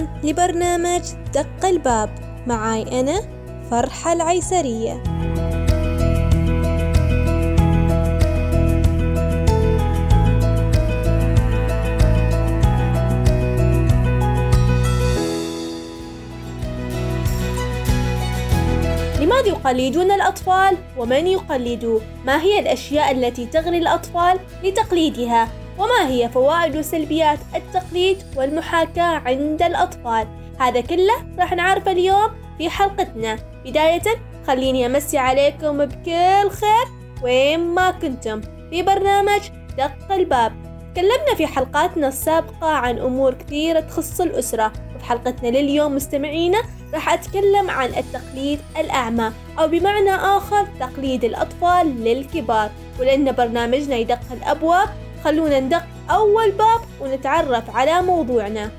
الآن لبرنامج دق الباب معاي أنا فرحة العيسرية لماذا يقلدون الأطفال؟ ومن يقلد؟ ما هي الأشياء التي تغري الأطفال لتقليدها؟ وما هي فوائد وسلبيات التقليد والمحاكاة عند الأطفال؟ هذا كله راح نعرفه اليوم في حلقتنا. بداية خليني أمسي عليكم بكل خير وين ما كنتم في برنامج دق الباب. تكلمنا في حلقاتنا السابقة عن أمور كثيرة تخص الأسرة وفي حلقتنا لليوم مستمعينا راح أتكلم عن التقليد الأعمى أو بمعنى آخر تقليد الأطفال للكبار. ولأن برنامجنا يدق الأبواب خلونا ندق أول باب ونتعرف على موضوعنا.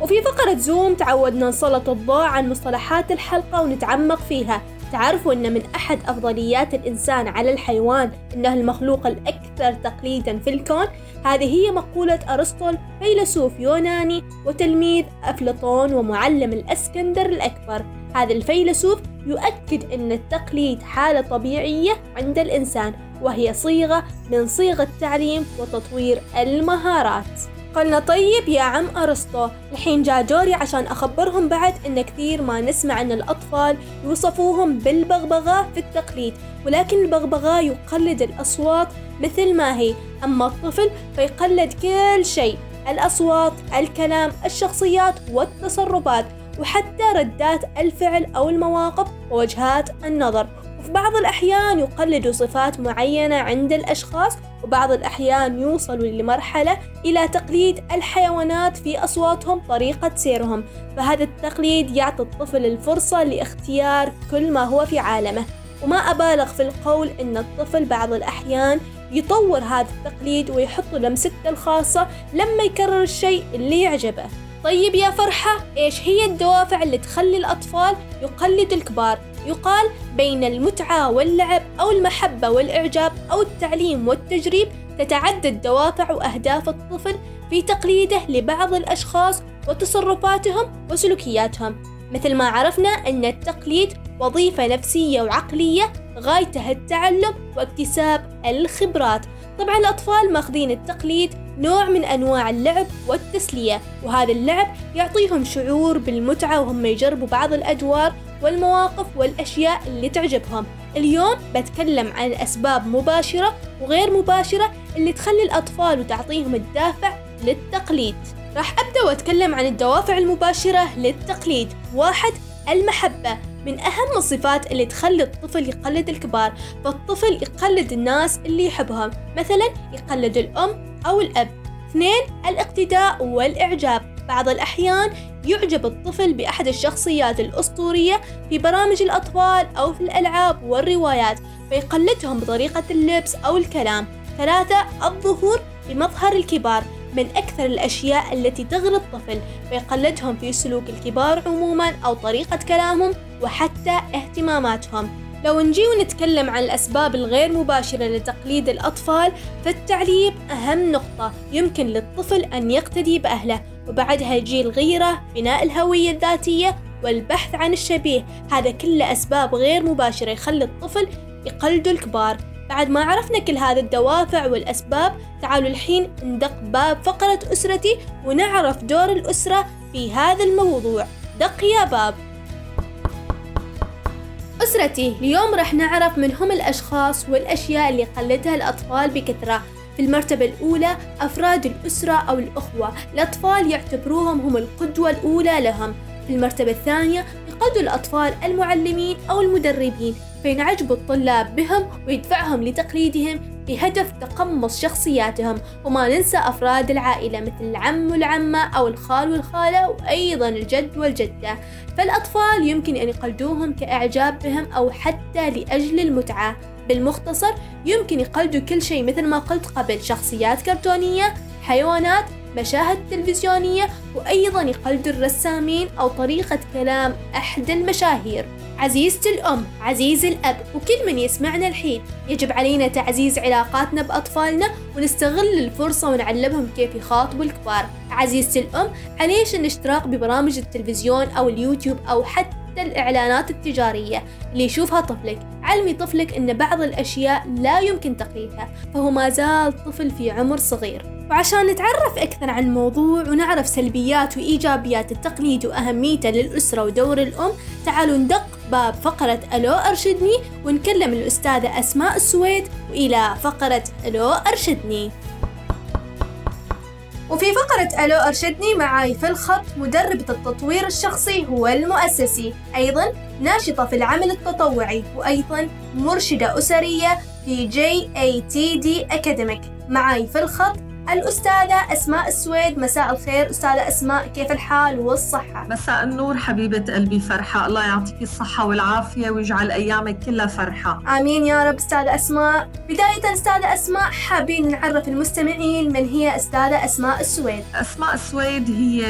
وفي فقرة زوم تعودنا نسلط الضوء عن مصطلحات الحلقة ونتعمق فيها. تعرفوا أن من أحد أفضليات الإنسان على الحيوان أنه المخلوق الأكثر تقليدا في الكون. هذه هي مقولة أرسطو فيلسوف يوناني وتلميذ أفلاطون ومعلم الأسكندر الأكبر. هذا الفيلسوف يؤكد أن التقليد حالة طبيعية عند الإنسان. وهي صيغة من صيغ التعليم وتطوير المهارات. قلنا طيب يا عم أرسطو الحين جاء دوري عشان أخبرهم بعد إن كثير ما نسمع أن الأطفال يوصفوهم بالبغبغاء في التقليد ولكن البغبغاء يقلد الأصوات مثل ما هي أما الطفل فيقلد كل شيء الأصوات الكلام الشخصيات والتصرفات وحتى ردات الفعل أو المواقف ووجهات النظر. وفي بعض الأحيان يقلد صفات معينة عند الأشخاص وبعض الأحيان يوصلوا لمرحلة إلى تقليد الحيوانات في أصواتهم طريقة سيرهم. فهذا التقليد يعطي الطفل الفرصة لاختيار كل ما هو في عالمه. وما أبالغ في القول أن الطفل بعض الأحيان يطور هذا التقليد ويحط لمسته الخاصة لما يكرر الشيء اللي يعجبه. طيب يا فرحة إيش هي الدوافع اللي تخلي الأطفال يقلدوا الكبار؟ يقال بين المتعة واللعب أو المحبة والإعجاب أو التعليم والتجريب تتعدد دوافع وأهداف الطفل في تقليده لبعض الأشخاص وتصرفاتهم وسلوكياتهم. مثل ما عرفنا أن التقليد وظيفة نفسية وعقلية غايتها التعلم واكتساب الخبرات. طبعا الأطفال ماخذين التقليد نوع من أنواع اللعب والتسلية وهذا اللعب يعطيهم شعور بالمتعة وهم يجربوا بعض الأدوار والمواقف والأشياء اللي تعجبهم. اليوم بتكلم عن أسباب مباشرة وغير مباشرة اللي تخلي الأطفال وتعطيهم الدافع للتقليد. راح أبدأ وأتكلم عن الدوافع المباشرة للتقليد. واحد المحبة من أهم الصفات اللي تخلي الطفل يقلد الكبار فالطفل يقلد الناس اللي يحبهم. مثلا يقلد الأم أو الأب. اثنين الاقتداء والإعجاب. بعض الأحيان يعجب الطفل بأحد الشخصيات الأسطورية في برامج الأطفال أو في الألعاب والروايات فيقلدهم بطريقة اللبس أو الكلام. ثلاثة الظهور بمظهر الكبار من أكثر الأشياء التي تغري الطفل. فيقلدهم في سلوك الكبار عموما أو طريقة كلامهم وحتى اهتماماتهم. لو نجي ونتكلم عن الأسباب الغير مباشرة لتقليد الأطفال فالتعليم أهم نقطة يمكن للطفل أن يقتدي بأهله وبعدها يجي الغيرة بناء الهوية الذاتية والبحث عن الشبيه. هذا كله أسباب غير مباشرة يخلي الطفل يقلد الكبار. بعد ما عرفنا كل هذه الدوافع والأسباب تعالوا الحين ندق باب فقرة أسرتي ونعرف دور الأسرة في هذا الموضوع. دق يا باب. أسرتي اليوم راح نعرف من هم الأشخاص والأشياء اللي قلدها الأطفال بكثرة. في المرتبة الأولى أفراد الأسرة أو الأخوة. الأطفال يعتبروهم هم القدوة الأولى لهم. في المرتبة الثانية يقلدوا الأطفال المعلمين أو المدربين. فينعجب الطلاب بهم ويدفعهم لتقليدهم بهدف تقمص شخصياتهم وما ننسى أفراد العائلة مثل العم والعمة أو الخال والخالة وأيضا الجد والجدة. فالأطفال يمكن أن يقلدوهم كإعجاب بهم أو حتى لأجل المتعة. بالمختصر يمكن يقلدوا كل شيء مثل ما قلت قبل شخصيات كرتونية حيوانات مشاهد تلفزيونية وأيضا يقلدوا الرسامين أو طريقة كلام أحد المشاهير. عزيزتي الأم عزيز الأب وكل من يسمعنا الحين. يجب علينا تعزيز علاقاتنا بأطفالنا ونستغل الفرصة ونعلمهم كيف يخاطبوا الكبار. عزيزتي الأم عليش الاشتراك ببرامج التلفزيون أو اليوتيوب أو حتى الإعلانات التجارية؟ اللي يشوفها طفلك. علمي طفلك أن بعض الأشياء لا يمكن تقليدها فهو ما زال طفل في عمر صغير. وعشان نتعرف أكثر عن الموضوع ونعرف سلبيات وإيجابيات التقليد وأهميته للأسرة ودور الأم تعالوا ندق باب فقرة ألو أرشدني ونكلم الأستاذة أسماء السويد وإلى فقرة ألو أرشدني. وفي فقرة ألو أرشدني معاي في الخط مدربة التطوير الشخصي والمؤسسي أيضا ناشطة في العمل التطوعي وأيضا مرشدة أسرية في GATD Academic معاي في الخط الأستاذة أسماء السويد مساء الخير. أستاذة أسماء كيف الحال والصحة؟ مساء النور حبيبة قلبي فرحة. الله يعطيك الصحة والعافية ويجعل أيامك كلها فرحة. آمين يا رب. أستاذة أسماء بداية أستاذة أسماء حابين نعرف المستمعين من هي أستاذة أسماء السويد. أسماء السويد هي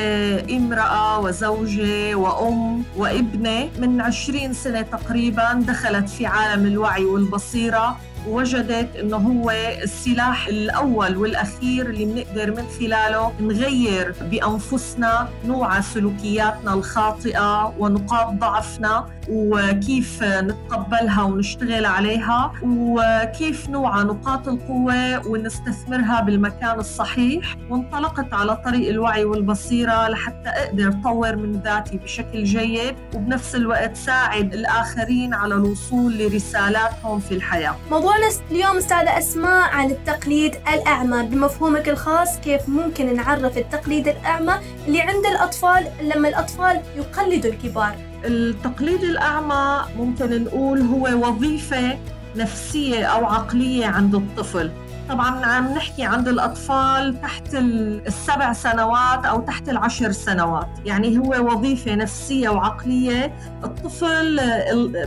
امرأة وزوجة وأم وابنة من عشرين سنة تقريبا دخلت في عالم الوعي والبصيرة. وجدت إنه هو السلاح الأول والأخير اللي بنقدر من خلاله نغير بأنفسنا نوع سلوكياتنا الخاطئة ونقاط ضعفنا وكيف نتقبلها ونشتغل عليها وكيف نوعى نقاط القوة ونستثمرها بالمكان الصحيح وانطلقت على طريق الوعي والبصيرة لحتى أقدر طور من ذاتي بشكل جيد وبنفس الوقت ساعد الآخرين على الوصول لرسالاتهم في الحياة. موضوعنا اليوم أستاذة أسماء عن التقليد الأعمى. بمفهومك الخاص كيف ممكن نعرف التقليد الأعمى اللي عند الأطفال لما الأطفال يقلدوا الكبار؟ التقليد الأعمى ممكن نقول هو وظيفة نفسية أو عقلية عند الطفل. طبعا عم نحكي عند الأطفال تحت السبع سنوات أو تحت العشر سنوات. يعني هو وظيفة نفسية وعقلية الطفل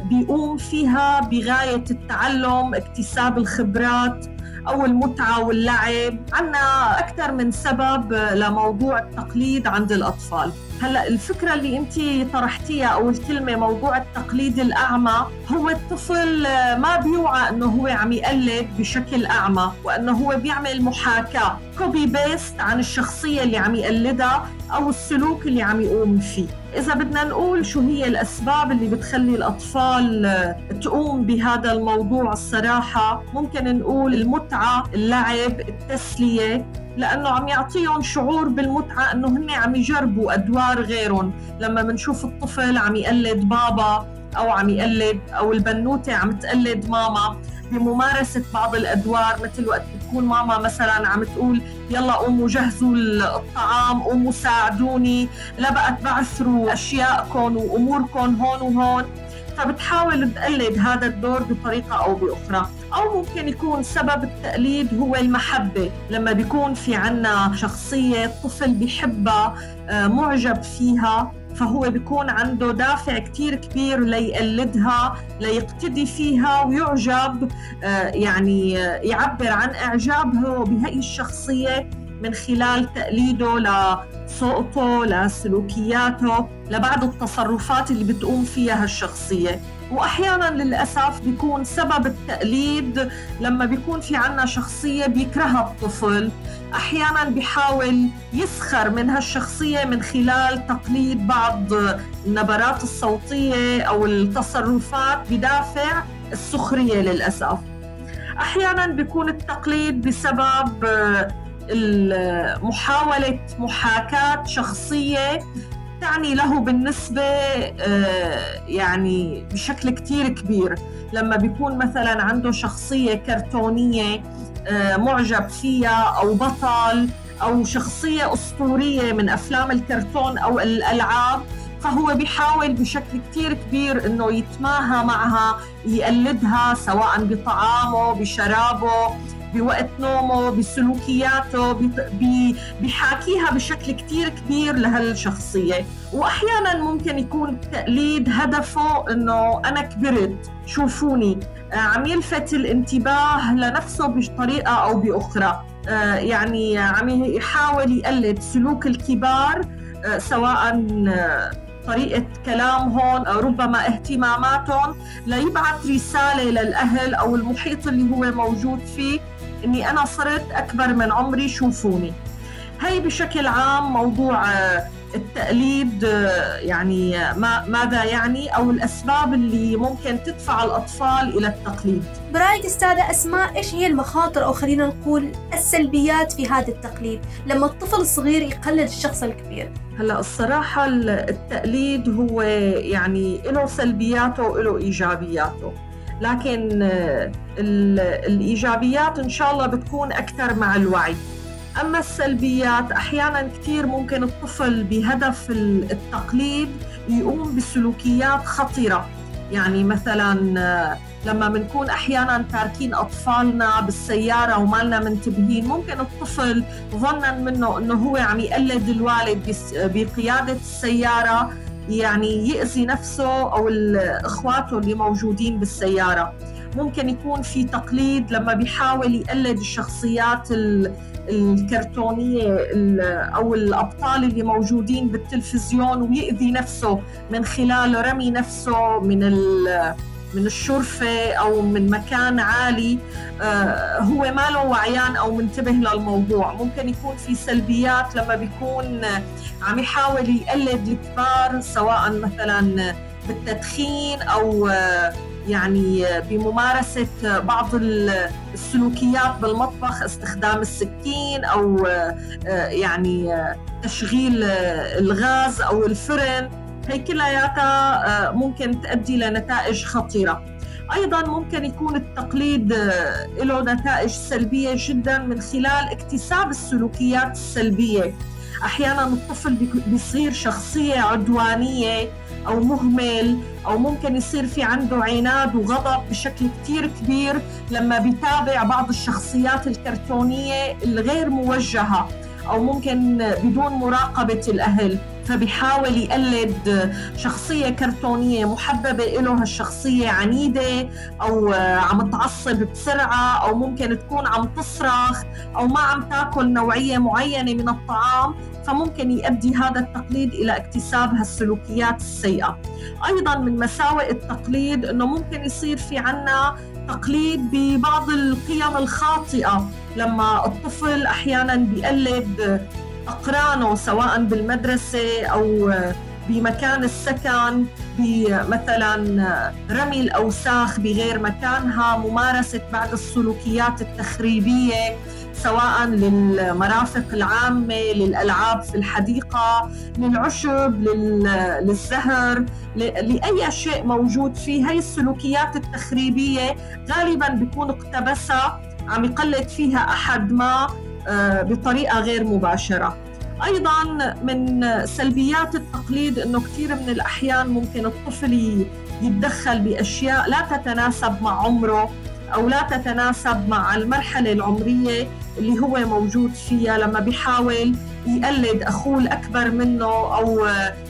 بيقوم فيها بغاية التعلم اكتساب الخبرات أو المتعة واللعب عنا أكثر من سبب لموضوع التقليد عند الأطفال. هلأ الفكرة اللي أنت طرحتيها أو الكلمة موضوع التقليد الأعمى هو الطفل ما بيوعى إنه هو عم يقلد بشكل أعمى وإنه هو بيعمل محاكاة copy paste عن الشخصية اللي عم يقلدها أو السلوك اللي عم يقوم فيه. إذا بدنا نقول شو هي الأسباب اللي بتخلي الأطفال تقوم بهذا الموضوع الصراحة ممكن نقول المتعة اللعب التسلية لأنه عم يعطيهم شعور بالمتعة إنه هن عم يجربوا أدوار غيرهم. لما بنشوف الطفل عم يقلد بابا أو عم يقلد أو البنوتة عم تقلد ماما بممارسة بعض الأدوار مثل وقت بتكون ماما مثلا عم تقول يلا قوموا جهزوا الطعام قوموا ساعدوني. لا بقى تبعثروا أشياءكم وأموركم هون وهون. فبتحاول تقلد هذا الدور بطريقة أو بأخرى. أو ممكن يكون سبب التقليد هو المحبة. لما بيكون في عنا شخصية الطفل بيحبها آه، معجب فيها فهو بيكون عنده دافع كتير كبير ليقلدها ليقتدي فيها ويعجب آه، يعني يعبر عن إعجابه بهي الشخصية من خلال تقليده لصوته لسلوكياته لبعض التصرفات اللي بتقوم فيها هالشخصية. وأحيانا للأسف بيكون سبب التقليد لما بيكون في عنا شخصية بيكرهها الطفل. أحيانا بيحاول يسخر من هالشخصية من خلال تقليد بعض النبرات الصوتية أو التصرفات بدافع السخرية للأسف. أحيانا بيكون التقليد بسبب محاولة محاكاة شخصية تعني له بالنسبة آه، يعني بشكل كتير كبير. لما بيكون مثلا عنده شخصية كرتونية آه، معجب فيها أو بطل أو شخصية أسطورية من أفلام الكرتون أو الألعاب فهو بيحاول بشكل كتير كبير إنه يتماهى معها يقلدها سواء بطعامه بشرابه. بوقت نومه بسلوكياته بيحاكيها بشكل كتير كبير لهالشخصية. وأحيانا ممكن يكون التقليد هدفه أنه أنا كبرت. شوفوني. آه، عم يلفت الانتباه لنفسه بطريقة أو بأخرى. آه، يعني عم يحاول يقلد سلوك الكبار آه، سواء طريقة كلامهم أو ربما اهتماماتهم ليبعث رسالة للأهل أو المحيط اللي هو موجود فيه. إني أنا صرت أكبر من عمري شوفوني هي بشكل عام موضوع آه، التقليد آه، يعني آه، ما ماذا يعني أو الأسباب اللي ممكن تدفع الأطفال إلى التقليد. برأيك أستاذة أسماء إيش هي المخاطر أو خلينا نقول السلبيات في هذا التقليد لما الطفل الصغير يقلد الشخص الكبير؟ هلا الصراحة التقليد هو يعني له سلبياته وله إيجابياته. لكن الإيجابيات إن شاء الله بتكون أكثر مع الوعي. أما السلبيات أحيانا كثير ممكن الطفل بهدف التقليد يقوم بسلوكيات خطرة يعني مثلا آه، لما بنكون أحيانا تاركين أطفالنا بالسيارة وما لنا منتبهين ممكن الطفل ظنا منه إنه هو عم يقلد الوالد بقيادة السيارة يعني يأذي نفسه أو اخواته اللي موجودين بالسيارة. ممكن يكون في تقليد لما بيحاول يقلد الشخصيات الكرتونية أو الأبطال اللي موجودين بالتلفزيون ويأذي نفسه من خلال رمي نفسه من من الشرفة أو من مكان عالي آه، هو ما له وعيان أو منتبه للموضوع. ممكن يكون في سلبيات لما بيكون عم يحاول يقلد الكبار سواء مثلا بالتدخين أو آه، يعني بممارسة بعض السلوكيات بالمطبخ استخدام السكين أو آه، يعني تشغيل الغاز أو الفرن. هي كلياتها آه، ممكن تؤدي لنتائج خطيرة. أيضا ممكن يكون التقليد آه، له نتائج سلبية جدا من خلال اكتساب السلوكيات السلبية. أحيانا الطفل بيصير شخصية عدوانية أو مهمل أو ممكن يصير في عنده عناد وغضب بشكل كثير كبير لما بيتابع بعض الشخصيات الكرتونية الغير موجهة. أو ممكن بدون مراقبة الأهل فبيحاول يقلد شخصية كرتونية محببة له هالشخصية عنيدة أو عم تعصب بسرعة أو ممكن تكون عم تصرخ أو ما عم تاكل نوعية معينة من الطعام فممكن يؤدي هذا التقليد إلى اكتساب هالسلوكيات السيئة. أيضا من مساوئ التقليد أنه ممكن يصير في عنا تقليد ببعض القيم الخاطئة. لما الطفل أحيانا بيقلد أقرانه سواء بالمدرسة أو بمكان السكن بمثلا رمي الأوساخ بغير مكانها ممارسة بعض السلوكيات التخريبية سواء للمرافق العامة للألعاب في الحديقة للعشب للزهر لأي شيء موجود فيه. هي السلوكيات التخريبية غالبا بيكون اقتبسها عم يقلد فيها أحد ما آه، بطريقة غير مباشرة. أيضا من سلبيات التقليد إنه كثير من الأحيان ممكن الطفل يتدخل بأشياء لا تتناسب مع عمره أو لا تتناسب مع المرحلة العمرية اللي هو موجود فيها لما بيحاول يقلد أخوه الأكبر منه أو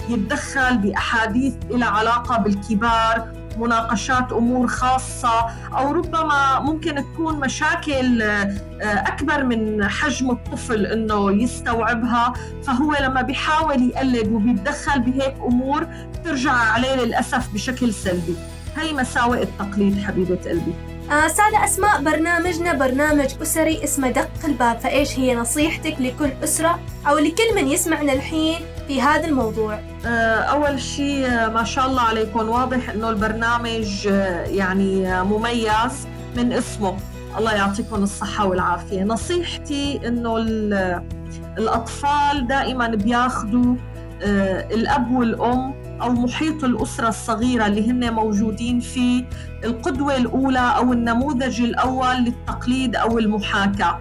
يتدخل بأحاديث لها علاقة بالكبار مناقشات أمور خاصة أو ربما ممكن تكون مشاكل آه، أكبر من حجم الطفل إنه يستوعبها. فهو لما بيحاول يقلد وبيتدخل بهيك أمور ترجع عليه للأسف بشكل سلبي. هي مساوئ التقليد حبيبة قلبي. آه سادة أسماء برنامجنا برنامج أسري اسمه دق الباب فإيش هي نصيحتك لكل أسرة أو لكل من يسمعنا الحين في هذا الموضوع؟ آه أول شيء آه، ما شاء الله عليكم. واضح أنه البرنامج آه، يعني مميز من اسمه. الله يعطيكم الصحة والعافية. نصيحتي أنه الأطفال دائما بياخذوا الأب والأم أو محيط الأسرة الصغيرة اللي هن موجودين فيه القدوة الأولى أو النموذج الأول للتقليد أو المحاكاة.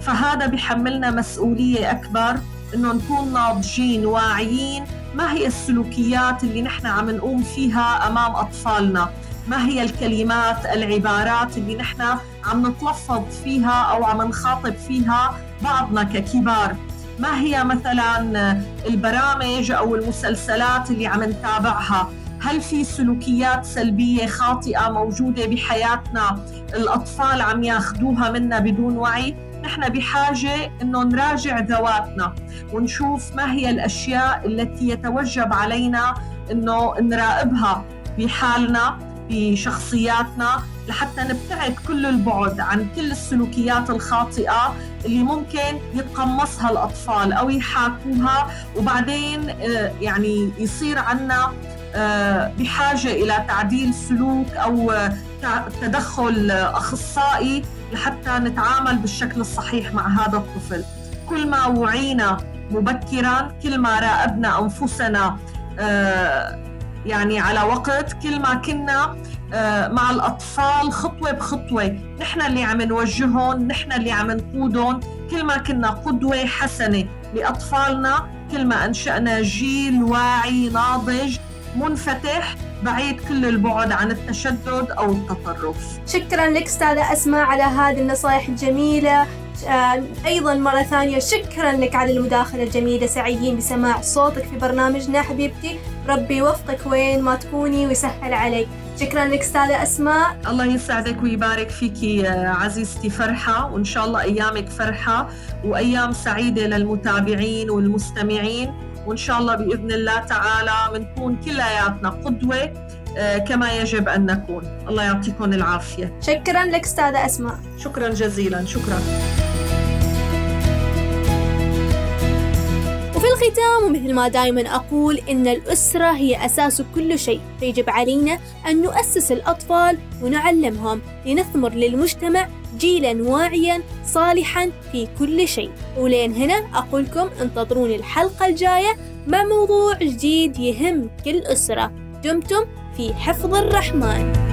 فهذا بحملنا مسؤولية أكبر إنه نكون ناضجين واعيين ما هي السلوكيات اللي نحن عم نقوم فيها أمام أطفالنا. ما هي الكلمات العبارات اللي نحن عم نتلفظ فيها أو عم نخاطب فيها بعضنا ككبار. ما هي مثلا البرامج أو المسلسلات اللي عم نتابعها؟ هل في سلوكيات سلبية خاطئة موجودة بحياتنا الأطفال عم ياخذوها منا بدون وعي؟ نحن بحاجة إنه نراجع ذواتنا ونشوف ما هي الأشياء التي يتوجب علينا إنه نراقبها بحالنا. بشخصياتنا لحتى نبتعد كل البعد عن كل السلوكيات الخاطئة اللي ممكن يتقمصها الأطفال أو يحاكوها. وبعدين آه، يعني يصير عنا آه، بحاجة إلى تعديل سلوك أو تدخل أخصائي لحتى نتعامل بالشكل الصحيح مع هذا الطفل. كل ما وعينا مبكرا كل ما راقبنا أنفسنا آه، يعني على وقت كل ما كنا آه، مع الأطفال خطوة بخطوة. نحن اللي عم نوجههم نحن اللي عم نقودهم. كل ما كنا قدوة حسنة لأطفالنا كل ما أنشأنا جيل واعي ناضج منفتح بعيد كل البعد عن التشدد أو التطرف. شكرا لك أستاذة أسماء على هذه النصائح الجميلة. أيضا مرة ثانية شكرا لك على المداخلة الجميلة سعيدين بسماع صوتك في برنامجنا حبيبتي. ربي يوفقك وين ما تكوني ويسهل عليك. شكرا لك أستاذة أسماء. الله يسعدك ويبارك فيك عزيزتي فرحة وإن شاء الله أيامك فرحة وأيام سعيدة للمتابعين والمستمعين. وإن شاء الله بإذن الله تعالى بنكون كلياتنا قدوة آه، كما يجب أن نكون. الله يعطيكم العافية. شكرا لك أستاذة أسماء. شكرا جزيلا شكرا. وفي الختام ومثل ما دائما أقول إن الأسرة هي أساس كل شيء. فيجب علينا أن نؤسس الأطفال ونعلمهم لنثمر للمجتمع جيلا واعيا صالحا في كل شيء. ولين هنا أقولكم انتظروني الحلقة الجاية مع موضوع جديد يهم كل أسرة. دمتم في حفظ الرحمن.